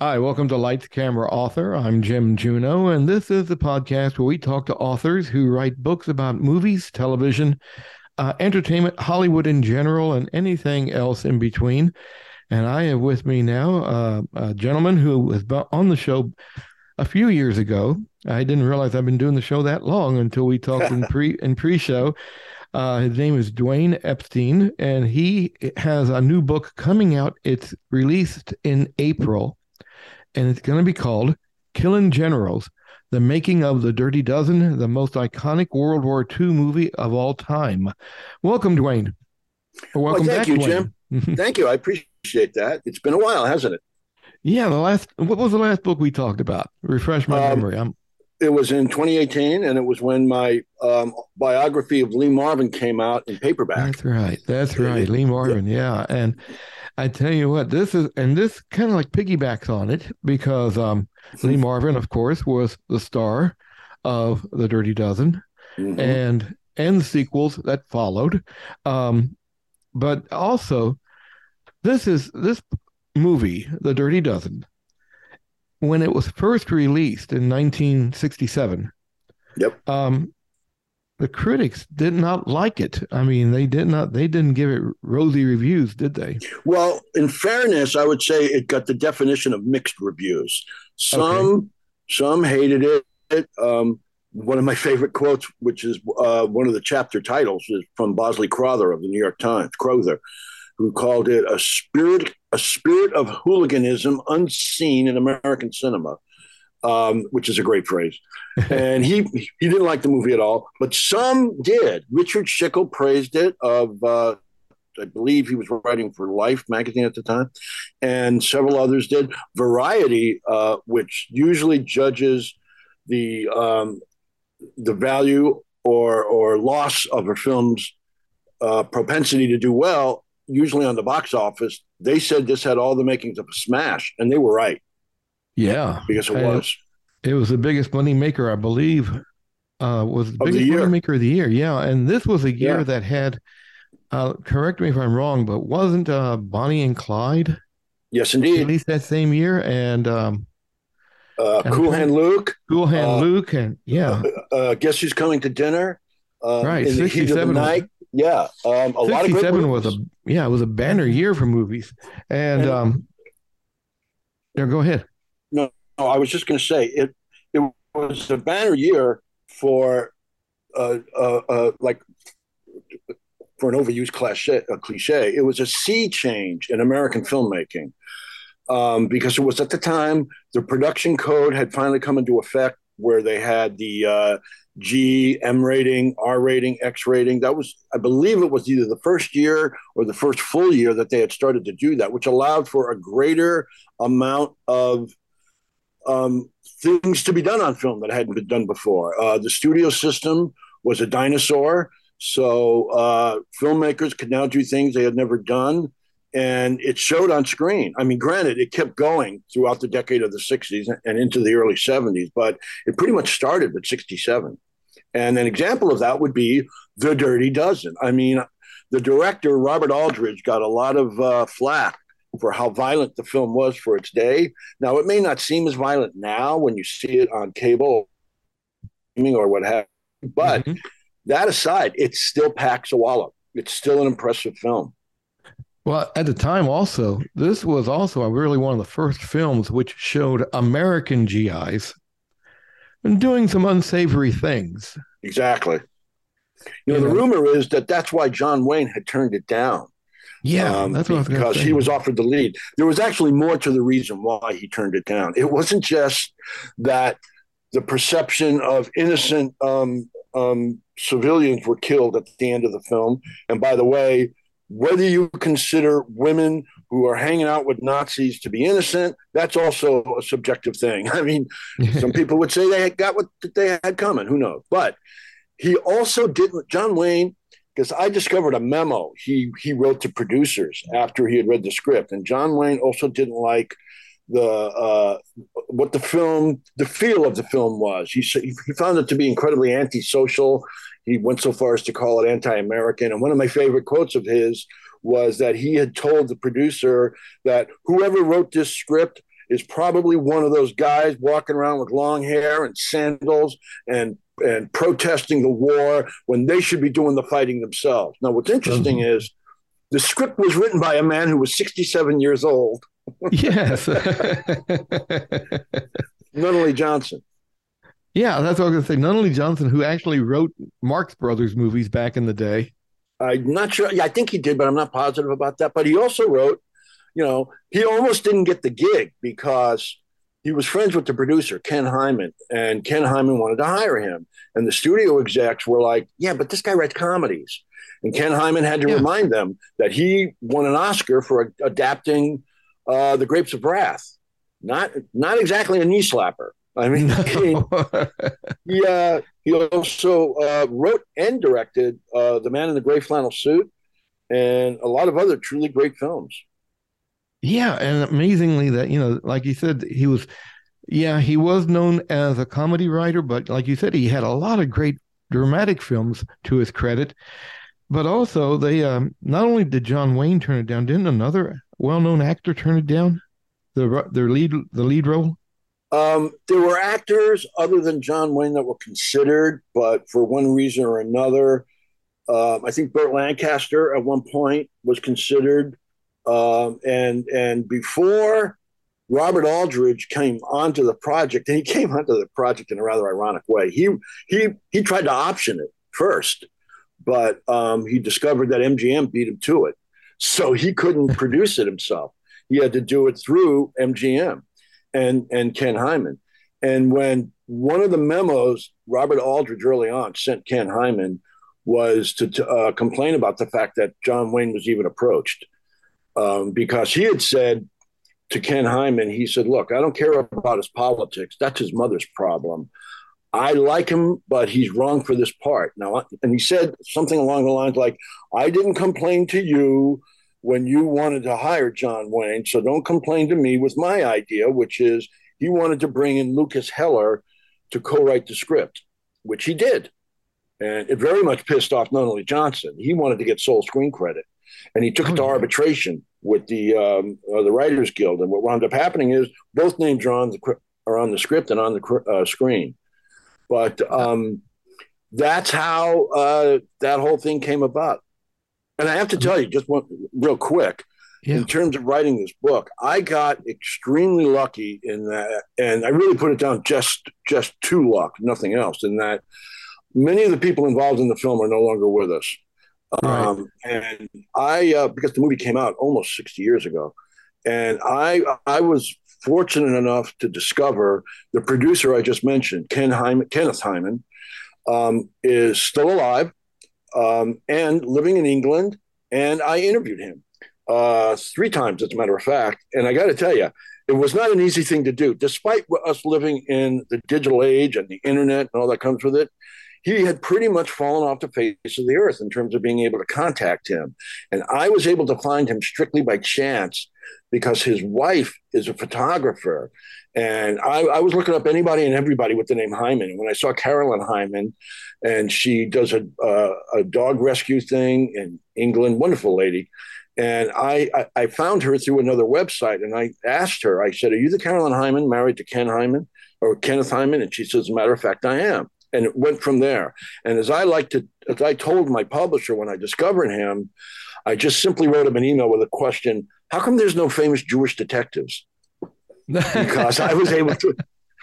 Hi, welcome to Lights Camera Author. I'm Jim Juno, and this is the podcast where we talk to authors who write books about movies, television, uh, entertainment, Hollywood in general, and anything else in between. And I have with me now uh, a gentleman who was on the show a few years ago. I didn't realize I've been doing the show that long until we talked in pre in pre-show. Uh, his name is Dwayne Epstein, and he has a new book coming out. It's released in April and it's going to be called Killing Generals The Making of the Dirty Dozen, the most iconic World War II movie of all time. Welcome, Dwayne. welcome well, thank back, you, Dwayne. Jim. thank you. I appreciate that. It's been a while, hasn't it? Yeah, the last what was the last book we talked about? Refresh my um, memory. I'm it was in 2018, and it was when my um, biography of Lee Marvin came out in paperback. That's right. That's right. Lee Marvin. Yeah. And I tell you what, this is, and this kind of like piggybacks on it because um, Lee Marvin, of course, was the star of The Dirty Dozen mm-hmm. and and the sequels that followed. Um, but also, this is this movie, The Dirty Dozen, when it was first released in 1967. Yep. Um, the critics did not like it. I mean, they did not they didn't give it rosy reviews, did they? Well, in fairness, I would say it got the definition of mixed reviews. Some okay. some hated it. Um, one of my favorite quotes, which is uh, one of the chapter titles, is from Bosley Crowther of the New York Times, Crowther, who called it a spirit a spirit of hooliganism unseen in American cinema um, which is a great phrase. and he he didn't like the movie at all, but some did. Richard Schickel praised it. Of uh, I believe he was writing for Life magazine at the time, and several others did. Variety, uh, which usually judges the um, the value or or loss of a film's uh, propensity to do well, usually on the box office, they said this had all the makings of a smash, and they were right. Yeah, because it was. It was the biggest money maker, I believe. Uh, was the biggest the money maker of the year. Yeah, and this was a year yeah. that had. Uh, correct me if I'm wrong, but wasn't uh, Bonnie and Clyde? Yes, indeed. At least that same year, and um, uh, Cool Hand Luke. Cool Hand uh, Luke, and yeah. Uh, uh, guess who's coming to dinner? Right, in the heat of the night. Yeah, um, a lot of 67 was a yeah, it was a banner year for movies, and, and um, yeah, go ahead. No, no, I was just going to say it. It was a banner year for, uh, uh, uh, like, for an overused cliche, a cliche. It was a sea change in American filmmaking, um, because it was at the time the production code had finally come into effect, where they had the uh, G, M rating, R rating, X rating. That was, I believe, it was either the first year or the first full year that they had started to do that, which allowed for a greater amount of um, things to be done on film that hadn't been done before. Uh, the studio system was a dinosaur, so uh, filmmakers could now do things they had never done, and it showed on screen. I mean, granted, it kept going throughout the decade of the '60s and into the early '70s, but it pretty much started with '67. And an example of that would be The Dirty Dozen. I mean, the director Robert Aldrich got a lot of uh, flack for how violent the film was for its day. Now, it may not seem as violent now when you see it on cable or what have you, but mm-hmm. that aside, it still packs a wallop. It's still an impressive film. Well, at the time, also, this was also really one of the first films which showed American GIs doing some unsavory things. Exactly. You know, the rumor is that that's why John Wayne had turned it down yeah, um, that's what because he was offered the lead. There was actually more to the reason why he turned it down. It wasn't just that the perception of innocent um, um, civilians were killed at the end of the film. And by the way, whether you consider women who are hanging out with Nazis to be innocent, that's also a subjective thing. I mean, some people would say they got what they had coming. Who knows? But he also didn't. John Wayne because I discovered a memo he he wrote to producers after he had read the script, and John Wayne also didn't like the uh, what the film, the feel of the film was. He he found it to be incredibly antisocial. He went so far as to call it anti-American. And one of my favorite quotes of his was that he had told the producer that whoever wrote this script is probably one of those guys walking around with long hair and sandals and and protesting the war when they should be doing the fighting themselves. Now, what's interesting mm-hmm. is the script was written by a man who was 67 years old. yes. Nunnally Johnson. Yeah, that's what I was going to say. Nunnally Johnson, who actually wrote Marx Brothers movies back in the day. I'm not sure. Yeah, I think he did, but I'm not positive about that. But he also wrote, you know, he almost didn't get the gig because he was friends with the producer, Ken Hyman, and Ken Hyman wanted to hire him. And the studio execs were like, yeah, but this guy writes comedies. And Ken Hyman had to yeah. remind them that he won an Oscar for adapting uh, The Grapes of Wrath. Not, not exactly a knee slapper. I mean, no. he, uh, he also uh, wrote and directed uh, The Man in the Gray Flannel Suit and a lot of other truly great films. Yeah, and amazingly that you know, like you said, he was, yeah, he was known as a comedy writer, but like you said, he had a lot of great dramatic films to his credit. But also, they um, not only did John Wayne turn it down, didn't another well-known actor turn it down? The their lead the lead role. Um, there were actors other than John Wayne that were considered, but for one reason or another, uh, I think Burt Lancaster at one point was considered. Um, and and before Robert Aldrich came onto the project, and he came onto the project in a rather ironic way. He he he tried to option it first, but um, he discovered that MGM beat him to it, so he couldn't produce it himself. He had to do it through MGM and and Ken Hyman. And when one of the memos Robert Aldrich early on sent Ken Hyman was to, to uh, complain about the fact that John Wayne was even approached um, because he had said to Ken Hyman, he said, "Look, I don't care about his politics. That's his mother's problem. I like him, but he's wrong for this part." Now, and he said something along the lines like, "I didn't complain to you." When you wanted to hire John Wayne, so don't complain to me with my idea, which is he wanted to bring in Lukas Heller to co-write the script, which he did, and it very much pissed off not only Johnson. He wanted to get sole screen credit, and he took it to oh, arbitration with the um, uh, the Writers Guild. And what wound up happening is both names are on the are on the script and on the uh, screen. But um, that's how uh, that whole thing came about. And I have to tell you, just one real quick, yeah. in terms of writing this book, I got extremely lucky in that, and I really put it down just just to luck, nothing else. In that, many of the people involved in the film are no longer with us. Right. Um, and I, uh, because the movie came out almost 60 years ago, and I, I was fortunate enough to discover the producer I just mentioned, Ken Hyman, Kenneth Hyman, um, is still alive um, and living in England. And I interviewed him uh, three times, as a matter of fact. And I got to tell you, it was not an easy thing to do, despite us living in the digital age and the internet and all that comes with it he had pretty much fallen off the face of the earth in terms of being able to contact him. And I was able to find him strictly by chance because his wife is a photographer. And I, I, was looking up anybody and everybody with the name Hyman. And when I saw Carolyn Hyman, and she does a, a dog rescue thing in England, wonderful lady. And I, I, I found her through another website and I asked her, I said, Are you the Carolyn Hyman married to Ken Hyman or Kenneth Hyman? And she says, As a matter of fact, I am and it went from there. And as I like to, as I told my publisher when I discovered him, I just simply wrote him an email with a question: How come there's no famous Jewish detectives? because I was able to,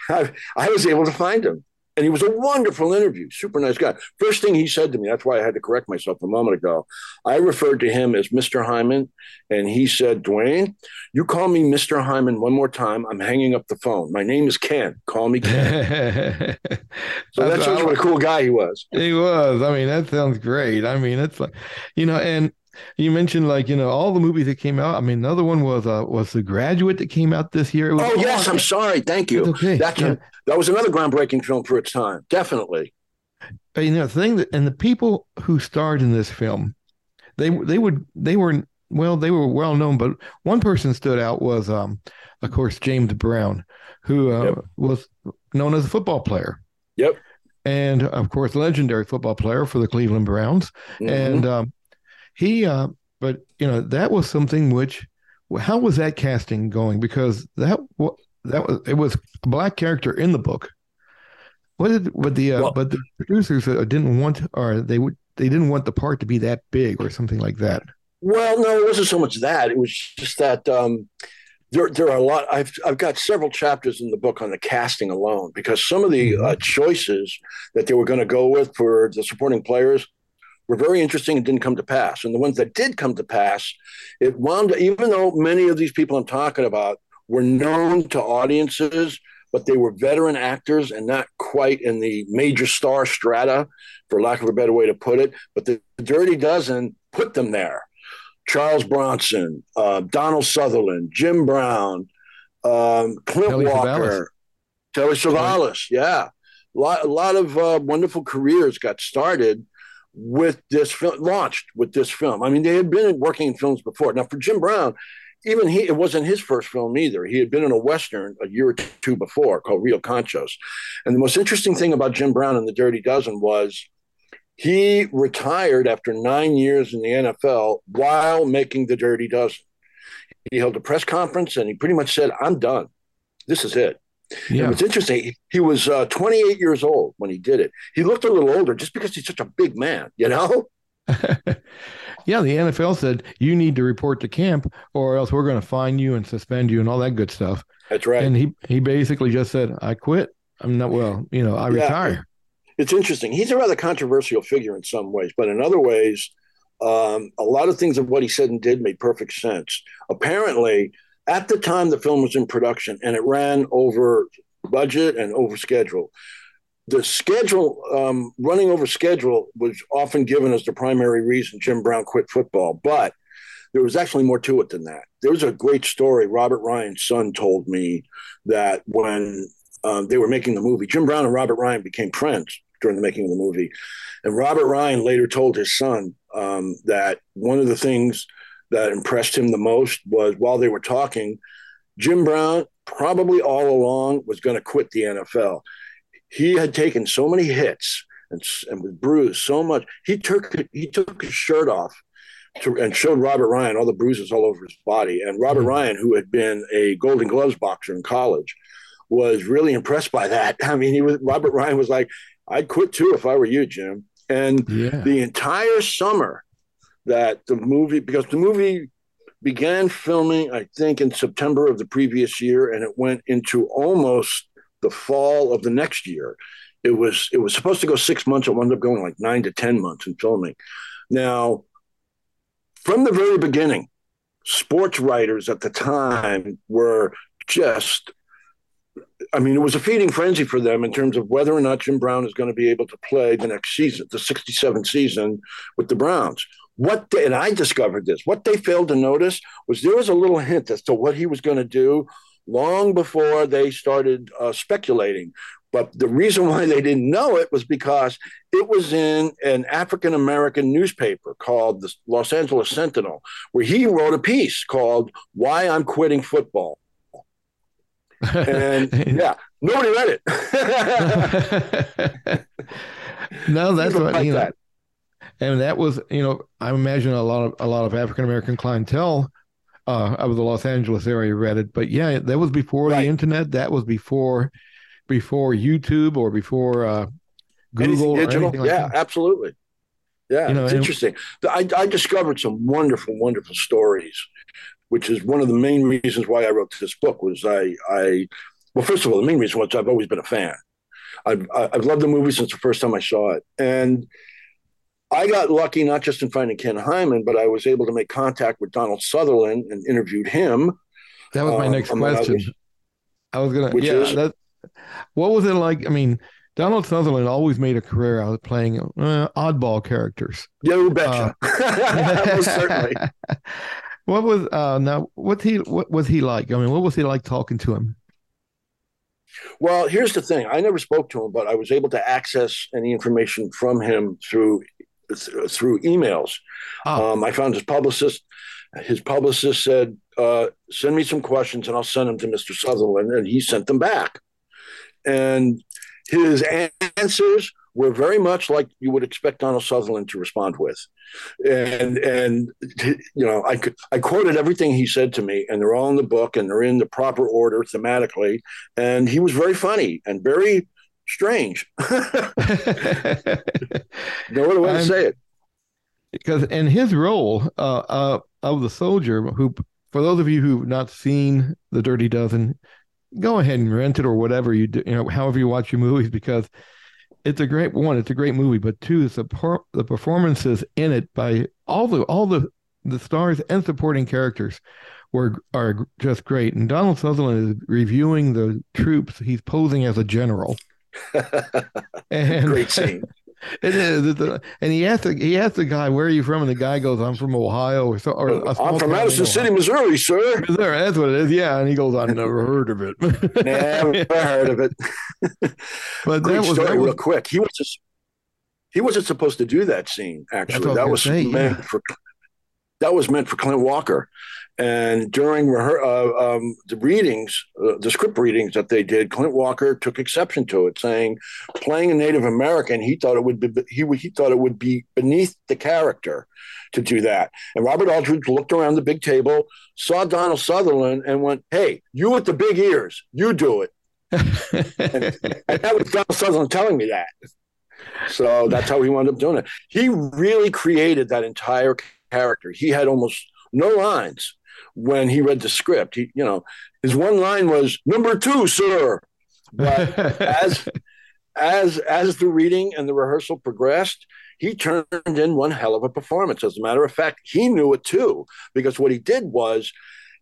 I, I was able to find him. And he was a wonderful interview, super nice guy. First thing he said to me, that's why I had to correct myself a moment ago. I referred to him as Mr. Hyman, and he said, Dwayne, you call me Mr. Hyman one more time, I'm hanging up the phone. My name is Ken. Call me Ken. so that shows what a cool guy he was. He was. I mean, that sounds great. I mean, it's like, you know, and you mentioned like you know all the movies that came out. I mean, another one was uh, was The Graduate that came out this year. oh yes, I'm sorry. Thank you. okay. That's yeah. that was another groundbreaking film for its time. Definitely. But, you know, the thing that and the people who starred in this film, they they would they were well they were well known, but one person stood out was um of course James Brown, who uh, yep. was known as a football player. Yep. And of course, legendary football player for the Cleveland Browns. Mm-hmm. And um, he, uh, but you know, that was something which how was that casting going? Because that that was it was a black character in the book. What did but the uh, well, but the producers uh, didn't want or they would they didn't want the part to be that big or something like that. Well, no, it wasn't so much that. It was just that um, there there are a lot. I've I've got several chapters in the book on the casting alone because some of the mm-hmm. uh, choices that they were going to go with for the supporting players were very interesting and didn't come to pass. And the ones that did come to pass, it wound up, even though many of these people I'm talking about were known to audiences, but they were veteran actors and not quite in the major star strata, for lack of a better way to put it. But the Dirty Dozen put them there. Charles Bronson, uh, Donald Sutherland, Jim Brown, um, Clint Telly Walker, Telly Savalas. Yeah. A lot, a lot of uh, wonderful careers got started with this film, launched with this film. I mean, they had been working in films before. Now, for Jim Brown, even he, it wasn't his first film either. He had been in a Western a year or two before called Rio Conchos. And the most interesting thing about Jim Brown and the Dirty Dozen was he retired after nine years in the NFL while making the Dirty Dozen. He held a press conference and he pretty much said, I'm done. This is it. Yeah. It's interesting. He was uh, 28 years old when he did it. He looked a little older just because he's such a big man, you know? yeah, the NFL said you need to report to camp or else we're going to fine you and suspend you and all that good stuff. That's right. And he, he basically just said, I quit. I'm not, well, you know, I yeah. retire. It's interesting. He's a rather controversial figure in some ways, but in other ways, um, a lot of things of what he said and did made perfect sense. Apparently, at the time the film was in production and it ran over budget and over schedule the schedule um, running over schedule was often given as the primary reason jim brown quit football but there was actually more to it than that. There was a great story. Robert ryan's son told me that when um, they were making the movie jim brown and robert ryan became friends during the making of the movie. And robert ryan later told his son um, that one of the things that impressed him the most was while they were talking, Jim Brown probably all along was going to quit the NFL. He had taken so many hits and, and was bruised so much. He took he took his shirt off to, and showed Robert Ryan all the bruises all over his body. And Robert mm-hmm. Ryan, who had been a Golden Gloves boxer in college, was really impressed by that. I mean, he was Robert Ryan was like, "I'd quit too if I were you, Jim." And yeah. the entire summer that the movie because the movie began filming I think in September of the previous year and it went into almost the fall of the next year. It was it was supposed to go 6 months it wound up going like 9 to 10 months in filming. Now from the very beginning sports writers at the time were just I mean, it was a feeding frenzy for them in terms of whether or not Jim Brown is going to be able to play the next season, the 67 season with the Browns. What they, and I discovered this. What they failed to notice was there was a little hint as to what he was going to do long before they started uh, speculating. But the reason why they didn't know it was because it was in an African American newspaper called the Los Angeles Sentinel, where he wrote a piece called "Why I'm Quitting Football." And yeah, nobody read it. no, that's what you know. That and that was you know I imagine a lot of a lot of African American clientele uh, of the Los Angeles area read it. But yeah, that was before right. the internet. That was before before YouTube or before uh, Google. Anything digital. Like yeah, that. absolutely. Yeah, you know, it's interesting. I, I discovered some wonderful, wonderful stories, which is one of the main reasons why I wrote this book. Was I I well, first of all, the main reason was I've always been a fan. I've I've loved the movie since the first time I saw it, and I got lucky not just in finding Ken Hyman, but I was able to make contact with Donald Sutherland and interviewed him. That was my um, next question. Others, I was gonna, yeah. Is, that, what was it like? I mean, Donald Sutherland always made a career out of playing uh, oddball characters. Yeah, you betcha. Uh, certainly. What was uh, now? What he what was he like? I mean, what was he like talking to him? Well, here's the thing. I never spoke to him, but I was able to access any information from him through through emails. Oh. Um, I found his publicist. His publicist said, uh, "Send me some questions, and I'll send them to Mr. Sutherland," and he sent them back. And his answers were very much like you would expect Donald Sutherland to respond with, and and you know I could I quoted everything he said to me, and they're all in the book, and they're in the proper order thematically, and he was very funny and very strange. no other way to say it. Because in his role uh, uh, of the soldier, who for those of you who've not seen The Dirty Dozen, go ahead and rent it or whatever you do, you know, however you watch your movies, because it's a great one. It's a great movie, but two, the the performances in it by all the all the the stars and supporting characters were are just great. And Donald Sutherland is reviewing the troops. He's posing as a general. and great scene. It is, and he asked the, he asked the guy, "Where are you from?" And the guy goes, "I'm from Ohio." Or, or uh, I'm from Madison City, Missouri, sir. Missouri, that's what it is. Yeah, and he goes, "I've never heard of it." never heard of it. but Great that was, story, that was real quick. He was just he wasn't supposed to do that scene. Actually, that was meant yeah. for that was meant for Clint Walker. And during uh, um, the readings, uh, the script readings that they did, Clint Walker took exception to it, saying playing a Native American, he thought it would be he he thought it would be beneath the character to do that. And Robert Aldrich looked around the big table, saw Donald Sutherland, and went, "Hey, you with the big ears, you do it." and, and that was Donald Sutherland telling me that. So that's how he wound up doing it. He really created that entire character. He had almost no lines when he read the script. He, you know, his one line was "Number two, sir." But as as as the reading and the rehearsal progressed, he turned in one hell of a performance. As a matter of fact, he knew it too because what he did was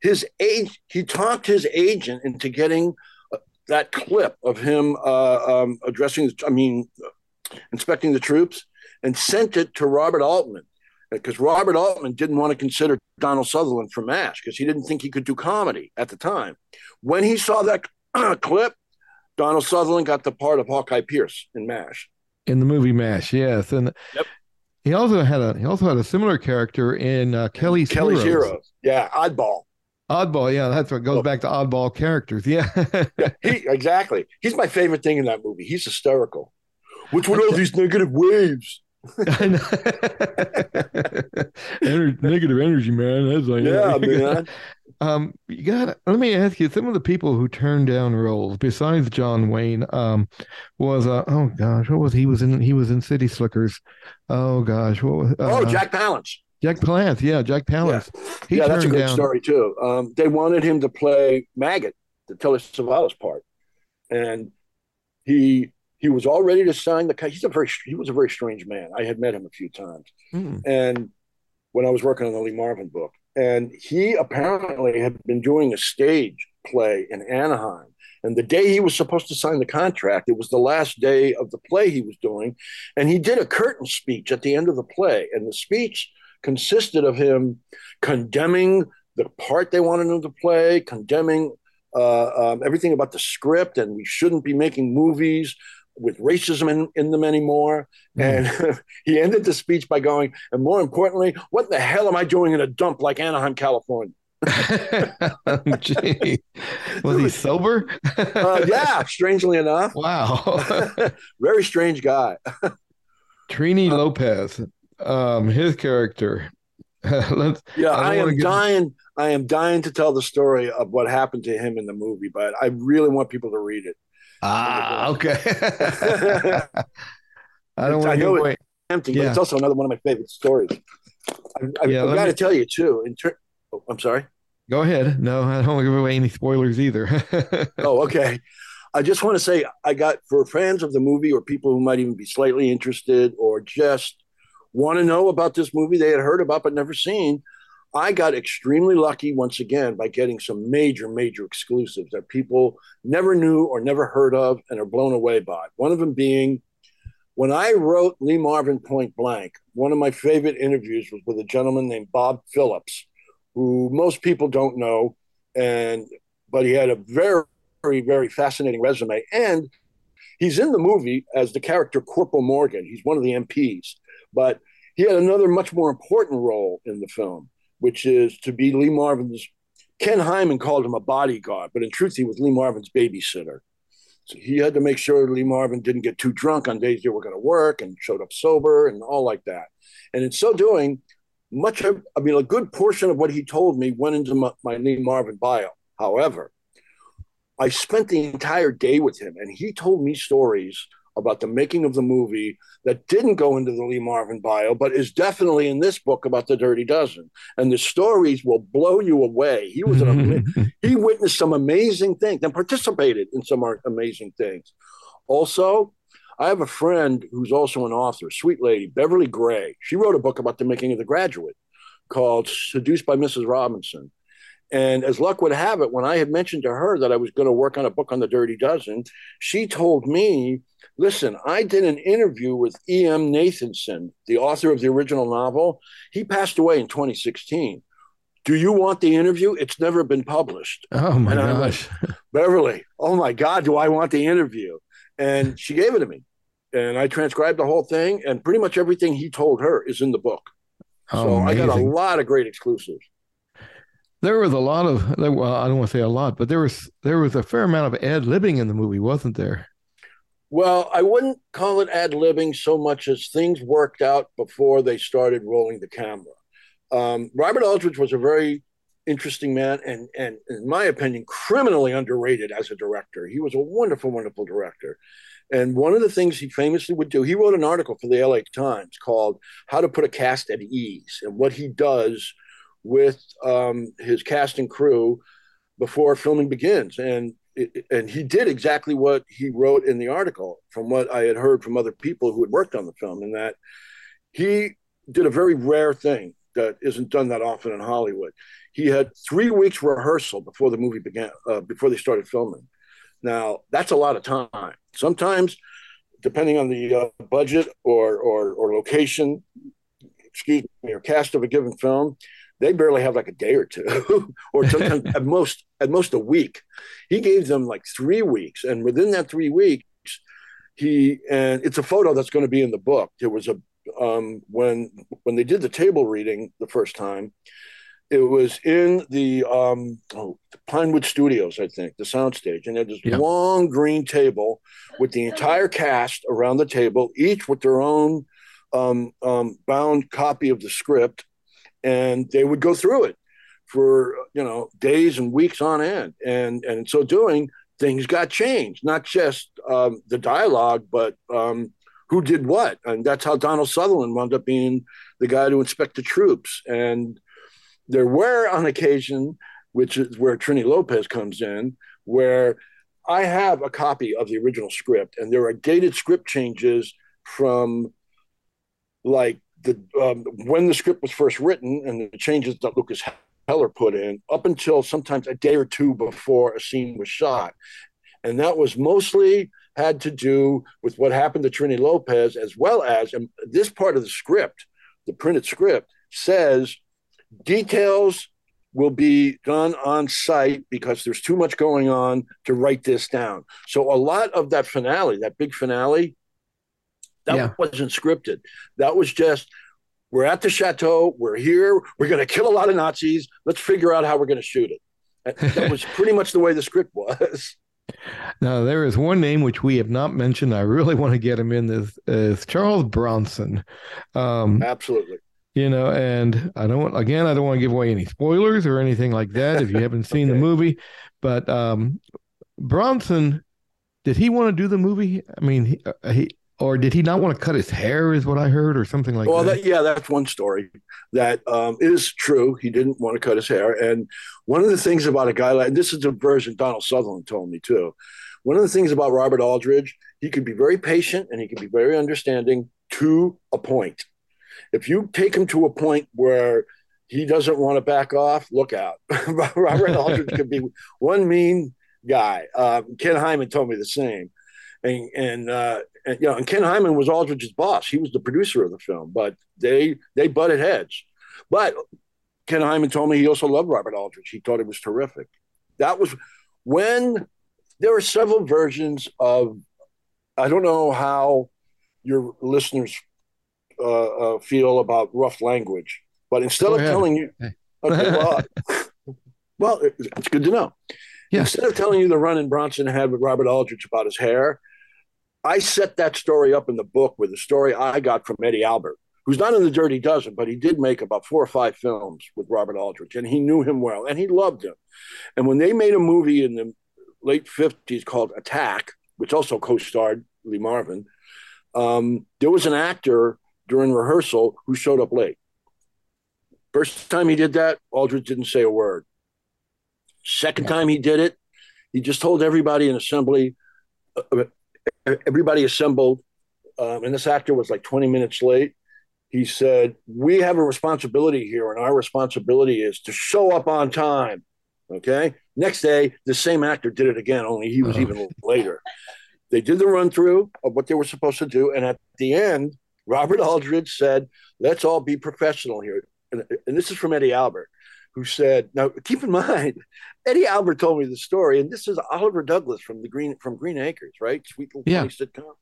his age. He talked his agent into getting uh, that clip of him uh, um, addressing. I mean, inspecting the troops, and sent it to Robert Altman because Robert Altman didn't want to consider Donald Sutherland for MASH because he didn't think he could do comedy at the time. When he saw that clip, Donald Sutherland got the part of Hawkeye Pierce in MASH. in the movie Mash, yes, and Yep. he also had a he also had a similar character in uh, Kelly's, Kelly's Heroes. Heroes. Yeah, oddball. Oddball, yeah, that's what goes back to oddball characters. Yeah, Yeah, he, exactly. He's my favorite thing in that movie. He's hysterical. What's with all these negative waves? I. Ener- negative energy, man. That's like Yeah, man. Um, you got. Let me ask you. Some of the people who turned down roles, besides John Wayne, um, was uh, oh gosh, what was he was in? He was in City Slickers. Oh gosh, what was? Uh, oh, Jack Palance. Jack Palance. Yeah, Jack Palance. He yeah, that's a good down- story too. Um, they wanted him to play Maggot, the Telly Savalas part, and he he was all ready to sign the. He's a very he was a very strange man. I had met him a few times, Mm. and when I was working on the Lee Marvin book, and he apparently had been doing a stage play in Anaheim. And the day he was supposed to sign the contract, it was the last day of the play he was doing, and he did a curtain speech at the end of the play, and the speech consisted of him condemning the part they wanted him to play, condemning uh, um, everything about the script, and we shouldn't be making movies with racism in, in them anymore. And he ended the speech by going, and more importantly, what the hell am I doing in a dump like Anaheim, California? Gee. Was he sober? Uh, yeah, strangely enough, Wow. very strange guy. Trini Uh, Lopez. Um, his character. Let's. Yeah, I I, am get- dying. I am dying to tell the story of what happened to him in the movie, but I really want people to read it. Ah, okay. I don't want to it- away. Empty, but it's also another one of my favorite stories. Yeah, I've let got to me- tell you too. In ter- oh, I'm sorry. Go ahead. No, I don't want to give away any spoilers either. Oh, okay. I just want to say I got for fans of the movie or people who might even be slightly interested or just want to know about this movie they had heard about but never seen. I got extremely lucky once again by getting some major, major exclusives that people never knew or never heard of and are blown away by. One of them being when I wrote Lee Marvin Point Blank, one of my favorite interviews was with a gentleman named Bob Phillips, who most people don't know, and but he had a very, very, very fascinating resume. And he's in the movie as the character Corporal Morgan. He's one of the MPs, but he had another much more important role in the film, which is to be Lee Marvin's. Ken Hyman called him a bodyguard, but in truth, he was Lee Marvin's babysitter. So he had to make sure Lee Marvin didn't get too drunk on days they were going to work and showed up sober and all like that. And in so doing, much of, I mean, a good portion of what he told me went into my, my Lee Marvin bio. However, I spent the entire day with him and he told me stories about the making of the movie that didn't go into the Lee Marvin bio, but is definitely in this book about the Dirty Dozen. And the stories will blow you away. He was an he witnessed some amazing things and participated in some amazing things. Also, I have a friend who's also an author, sweet lady, Beverly Gray. She wrote a book about the making of The Graduate called Seduced by Mrs. Robinson. And as luck would have it, when I had mentioned to her that I was going to work on a book on the Dirty Dozen, she told me Listen, I did an interview with E.M. Nathanson, the author of the original novel. He passed away in 2016. Do you want the interview? It's never been published. Oh my gosh. Like, Beverly, oh my God, do I want the interview? And she gave it to me. And I transcribed the whole thing, and pretty much everything he told her is in the book. Oh, so amazing. I got a lot of great exclusives. There was a lot of well, I don't want to say a lot, but there was there was a fair amount of ad libbing in the movie, wasn't there? Well, I wouldn't call it ad libbing so much as things worked out before they started rolling the camera. Um, Robert Aldrich was a very interesting man and, and, in my opinion, criminally underrated as a director. He was a wonderful, wonderful director. And one of the things he famously would do, he wrote an article for the LA Times called How to Put a Cast at Ease and what he does with um, his cast and crew before filming begins. And and he did exactly what he wrote in the article from what I had heard from other people who had worked on the film, and that he did a very rare thing that isn't done that often in Hollywood. He had three weeks rehearsal before the movie began, uh, before they started filming. Now that's a lot of time. Sometimes, depending on the uh, budget or, or or location, excuse me, or cast of a given film, they barely have like a day or two, or sometimes at most at most a week. He gave them like three weeks, and within that three weeks, he and it's a photo that's going to be in the book. There was a um, when when they did the table reading the first time, it was in the um, oh, Pinewood Studios, I think, the soundstage, and had this yeah. long green table with the entire cast around the table, each with their own um, um, bound copy of the script and they would go through it for you know days and weeks on end. And and in so doing things got changed not just um, the dialogue but um, who did what. And that's how donald sutherland wound up being the guy to inspect the troops. And there were on occasion which is where trini lopez comes in where i have a copy of the original script and there are dated script changes from like the um, when the script was first written and the changes that Lukas Heller put in up until sometimes a day or two before a scene was shot. And that was mostly had to do with what happened to Trini Lopez, as well as and this part of the script, the printed script, says details will be done on site because there's too much going on to write this down. So a lot of that finale, that big finale, that yeah. wasn't scripted. That was just we're at the chateau. We're here. We're going to kill a lot of Nazis. Let's figure out how we're going to shoot it. That was pretty much the way the script was. Now there is one name which we have not mentioned. I really want to get him in this is Charles Bronson. Um, Absolutely. You know, and I don't want again. I don't want to give away any spoilers or anything like that if you haven't seen okay. the movie. But um, Bronson, did he want to do the movie? I mean, he, uh, he or did he not want to cut his hair? Is what I heard, or something like well, that. that yeah, that's one story that um, is true. He didn't want to cut his hair, and one of the things about a guy like this is a version Donald Sutherland told me too. One of the things about Robert Aldrich, he could be very patient and he could be very understanding to a point. If you take him to a point where he doesn't want to back off, look out. Robert Aldrich could be one mean guy. Uh, Ken Hyman told me the same and and, uh, and you know, and Ken Hyman was Aldrich's boss. He was the producer of the film, but they they butted heads. But Ken Hyman told me he also loved Robert Aldrich. He thought it was terrific. That was when there are several versions of. I don't know how your listeners uh, uh, feel about rough language, but instead Go of ahead. telling you, okay, well, well, it's good to know. Yeah. Instead of telling you the run in Bronson had with Robert Aldrich about his hair, I set that story up in the book with the story I got from Eddie Albert, who's not in the Dirty Dozen, but he did make about four or five films with Robert Aldrich, and he knew him well, and he loved him. And when they made a movie in the late 50s called Attack, which also co starred Lee Marvin, um, there was an actor during rehearsal who showed up late. First time he did that, Aldrich didn't say a word. Second time he did it, he just told everybody in assembly, uh, everybody assembled, um, and this actor was like 20 minutes late. He said, We have a responsibility here, and our responsibility is to show up on time. Okay. Next day, the same actor did it again, only he was oh. even later. They did the run through of what they were supposed to do. And at the end, Robert Aldrich said, Let's all be professional here. And, and this is from Eddie Albert, who said, Now keep in mind, Eddie Albert told me the story, and this is Oliver Douglas from the Green from Green Acres, right? Sweet little yeah. sitcom.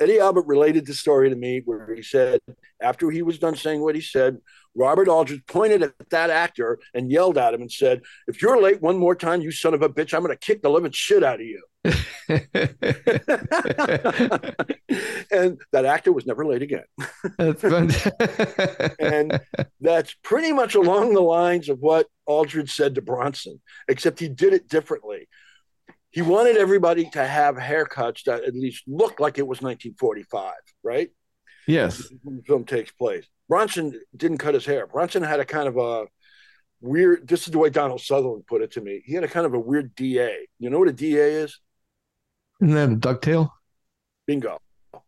Eddie Albert related the story to me where he said, after he was done saying what he said, Robert Aldrich pointed at that actor and yelled at him and said, If you're late one more time, you son of a bitch, I'm going to kick the living shit out of you. and that actor was never late again. that's and that's pretty much along the lines of what Aldrich said to Bronson, except he did it differently he wanted everybody to have haircuts that at least looked like it was 1945, right? Yes. The film takes place. Bronson didn't cut his hair. Bronson had a kind of a weird, this is the way Donald Sutherland put it to me. He had a kind of a weird DA. You know what a DA is? Isn't that a ducktail? Bingo.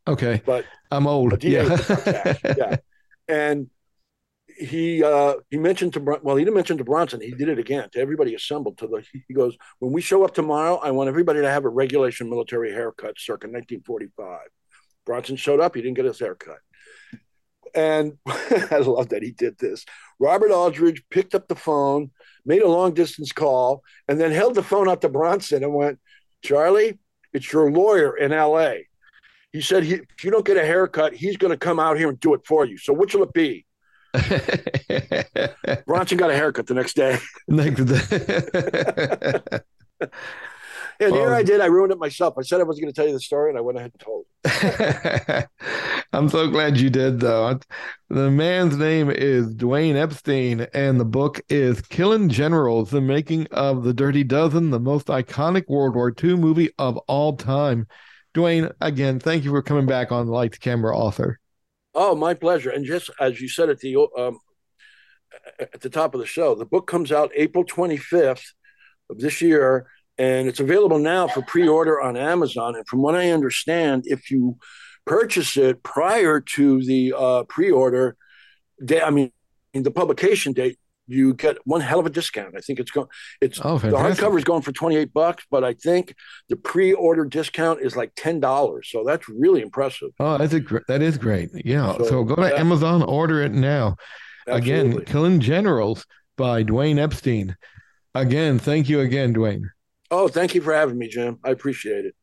Okay. But I'm old. yeah. yeah. And he uh, he mentioned to well he didn't mention to Bronson he did it again to everybody assembled to the he goes when we show up tomorrow I want everybody to have a regulation military haircut circa 1945 Bronson showed up he didn't get his haircut. And I love that he did this. Robert Aldrich picked up the phone made a long distance call and then held the phone up to Bronson and went Charlie it's your lawyer in L.A. He said he, if you don't get a haircut he's going to come out here and do it for you. So which will it be Bronson got a haircut the next day. Next day. And here I um, did. I ruined it myself. I said I was going to tell you the story, and I went ahead and told. I'm so glad you did, though. The man's name is Dwayne Epstein, and the book is "Killing Generals: The Making of the Dirty Dozen," the most iconic World War II movie of all time. Dwayne, again, thank you for coming back on Lights Camera Author. Oh, my pleasure. And just as you said at the um, at the top of the show, the book comes out April 25th of this year, and it's available now for pre-order on Amazon. And from what I understand, if you purchase it prior to the uh, pre-order day, I mean, the publication date, you get one hell of a discount. I think it's going. It's oh, the hardcover is going for twenty eight bucks, but I think the pre order discount is like ten dollars. So that's really impressive. Oh, that's a gr- that is great. Yeah. So, so go to. Amazon, order it now. Absolutely. Again, Killing Generals by Dwayne Epstein. Again, thank you again, Dwayne. Oh, thank you for having me, Jim. I appreciate it.